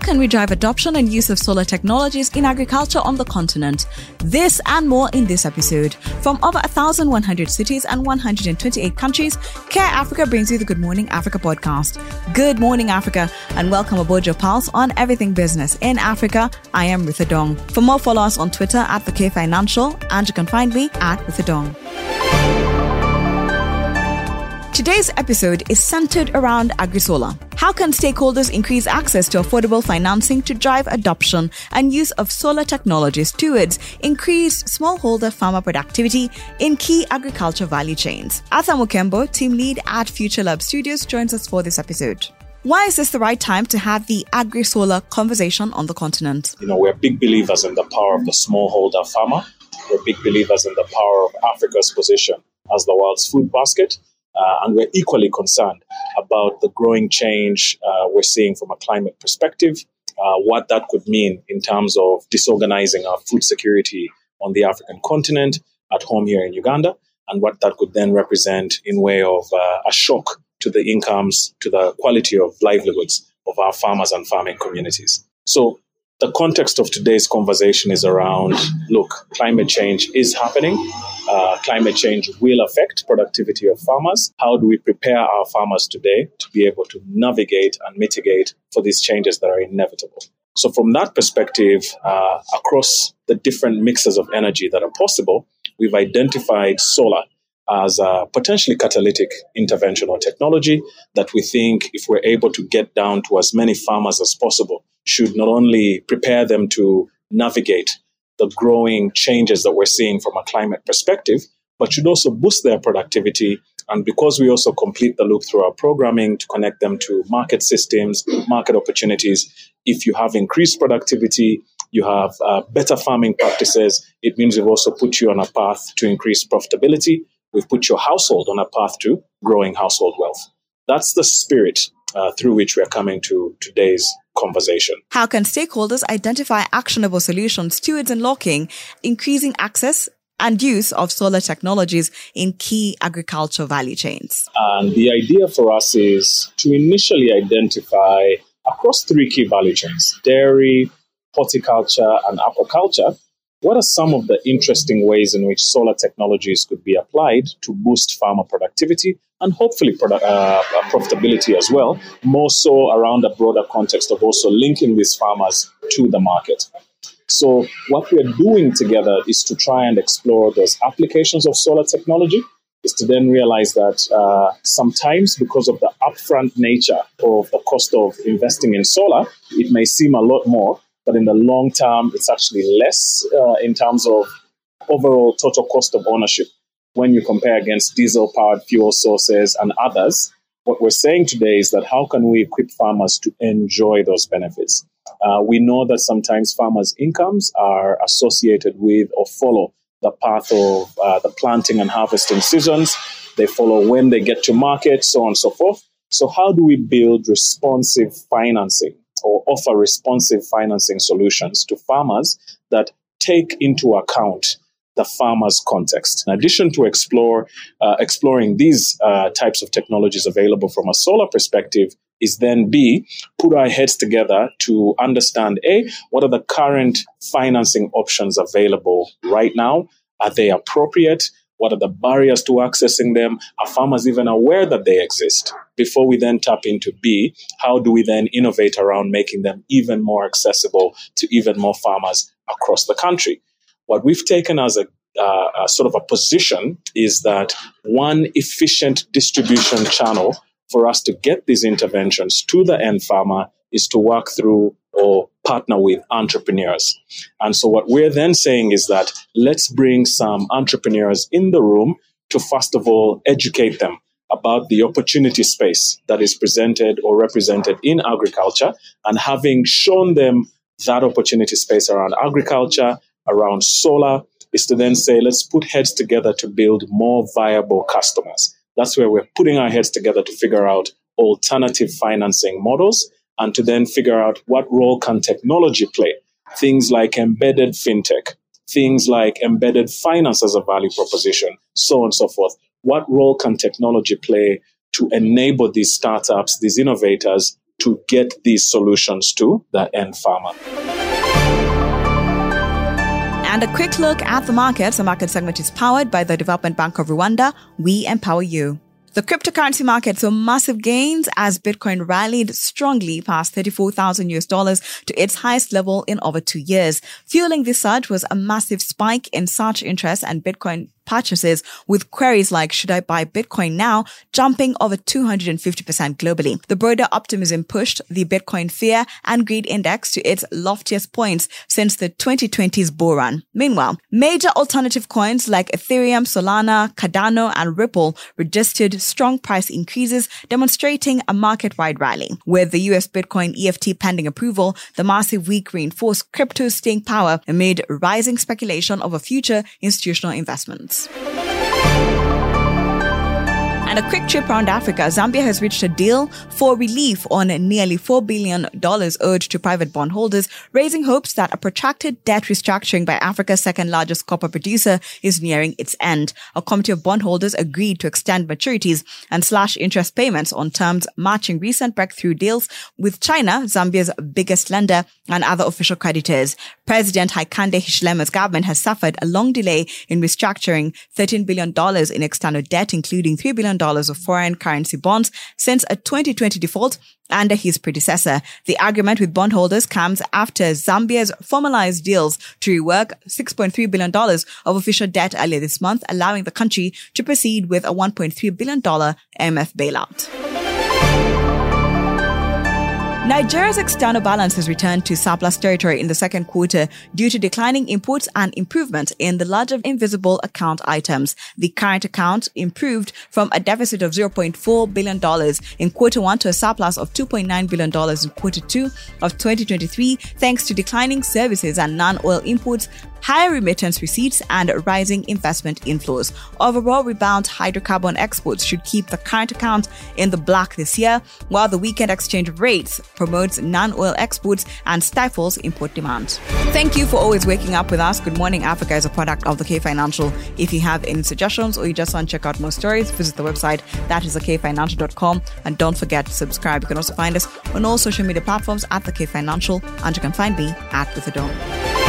can we drive adoption and use of solar technologies in agriculture on the continent? This and more in this episode. From over 1,100 cities and 128 countries, Care Africa brings you the Good Morning Africa podcast. Good morning, Africa, and welcome aboard your pulse on everything business in Africa. I am Ritha Dong. For more, follow us on Twitter at the K Financial, and you can find me at Ritha Dong. Today's episode is centered around AgriSolar. How can stakeholders increase access to affordable financing to drive adoption and use of solar technologies towards increased smallholder farmer productivity in key agriculture value chains? Arthur Mukembo, team lead at Future Lab Studios, joins us for this episode. Why is this the right time to have the agri-solar conversation on the continent? You know, we're big believers in the power of the smallholder farmer. We're big believers in the power of Africa's position as the world's food basket. Uh, and we're equally concerned about the growing change uh, we're seeing from a climate perspective, uh, what that could mean in terms of disorganizing our food security on the African continent, at home here in Uganda, and what that could then represent in way of uh, a shock to the incomes, to the quality of livelihoods of our farmers and farming communities. So the context of today's conversation is around look, climate change is happening. Uh, climate change will affect productivity of farmers. How do we prepare our farmers today to be able to navigate and mitigate for these changes that are inevitable? So, from that perspective, uh, across the different mixes of energy that are possible, we've identified solar as a potentially catalytic intervention or technology that we think, if we're able to get down to as many farmers as possible, should not only prepare them to navigate the growing changes that we're seeing from a climate perspective, but should also boost their productivity. And because we also complete the loop through our programming to connect them to market systems, market opportunities, if you have increased productivity, you have uh, better farming practices, it means we've also put you on a path to increase profitability. We've put your household on a path to growing household wealth. That's the spirit uh, through which we're coming to today's conversation. How can stakeholders identify actionable solutions towards unlocking increasing access and use of solar technologies in key agricultural value chains? And the idea for us is to initially identify across three key value chains dairy, horticulture, and aquaculture what are some of the interesting ways in which solar technologies could be applied to boost farmer productivity and hopefully produ- uh, profitability as well, more so around a broader context of also linking these farmers to the market? So, what we're doing together is to try and explore those applications of solar technology. Is to then realize that uh, sometimes, because of the upfront nature of the cost of investing in solar, it may seem a lot more but in the long term, it's actually less uh, in terms of overall total cost of ownership when you compare against diesel powered fuel sources and others. What we're saying today is that how can we equip farmers to enjoy those benefits? Uh, we know that sometimes farmers' incomes are associated with or follow the path of uh, the planting and harvesting seasons. They follow when they get to market, so on and so forth. So, how do we build responsive financing or offer responsive financing solutions to farmers that take into account the farmer's context. In addition to explore uh, exploring these uh, types of technologies available from a solar perspective, is then B, put our heads together to understand A, what are the current financing options available right now? Are they appropriate? What are the barriers to accessing them? Are farmers even aware that they exist? Before we then tap into B, how do we then innovate around making them even more accessible to even more farmers across the country? What we've taken as a uh, a sort of a position is that one efficient distribution channel for us to get these interventions to the end farmer is to work through or partner with entrepreneurs. And so what we're then saying is that let's bring some entrepreneurs in the room to first of all educate them about the opportunity space that is presented or represented in agriculture and having shown them that opportunity space around agriculture, around solar, is to then say, let's put heads together to build more viable customers. That's where we're putting our heads together to figure out alternative financing models and to then figure out what role can technology play. Things like embedded fintech, things like embedded finance as a value proposition, so on and so forth. What role can technology play to enable these startups, these innovators, to get these solutions to the end farmer. And a quick look at the markets. The market segment is powered by the Development Bank of Rwanda. We empower you. The cryptocurrency market saw massive gains as Bitcoin rallied strongly past 34,000 US dollars to its highest level in over two years. Fueling this surge was a massive spike in search interest and Bitcoin purchases with queries like, should I buy Bitcoin now? Jumping over 250% globally. The broader optimism pushed the Bitcoin fear and greed index to its loftiest points since the 2020s bull run. Meanwhile, major alternative coins like Ethereum, Solana, Cardano, and Ripple registered strong price increases, demonstrating a market-wide rally. With the US Bitcoin EFT pending approval, the massive week reinforced crypto's staying power amid rising speculation over future institutional investments. News. And a quick trip around Africa, Zambia has reached a deal for relief on nearly $4 billion owed to private bondholders, raising hopes that a protracted debt restructuring by Africa's second largest copper producer is nearing its end. A committee of bondholders agreed to extend maturities and slash interest payments on terms matching recent breakthrough deals with China, Zambia's biggest lender, and other official creditors. President Hakainde Hichilema's government has suffered a long delay in restructuring $13 billion in external debt, including $3 billion of foreign currency bonds since a 2020 default under his predecessor. The argument with bondholders comes after Zambia's formalized deals to rework $6.3 billion of official debt earlier this month, allowing the country to proceed with a $1.3 billion IMF bailout. Nigeria's external balance has returned to surplus territory in the second quarter due to declining imports and improvement in the larger invisible account items. The current account improved from a deficit of $0.4 billion in quarter one to a surplus of $2.9 billion in quarter two of 2023, thanks to declining services and non-oil imports higher remittance receipts, and rising investment inflows. Overall, rebound hydrocarbon exports should keep the current account in the black this year, while the weekend exchange rates promotes non-oil exports and stifles import demand. Thank you for always waking up with us. Good Morning Africa is a product of the K Financial. If you have any suggestions or you just want to check out more stories, visit the website that is thekfinancial.com and don't forget to subscribe. You can also find us on all social media platforms at the K Financial and you can find me at a Dome.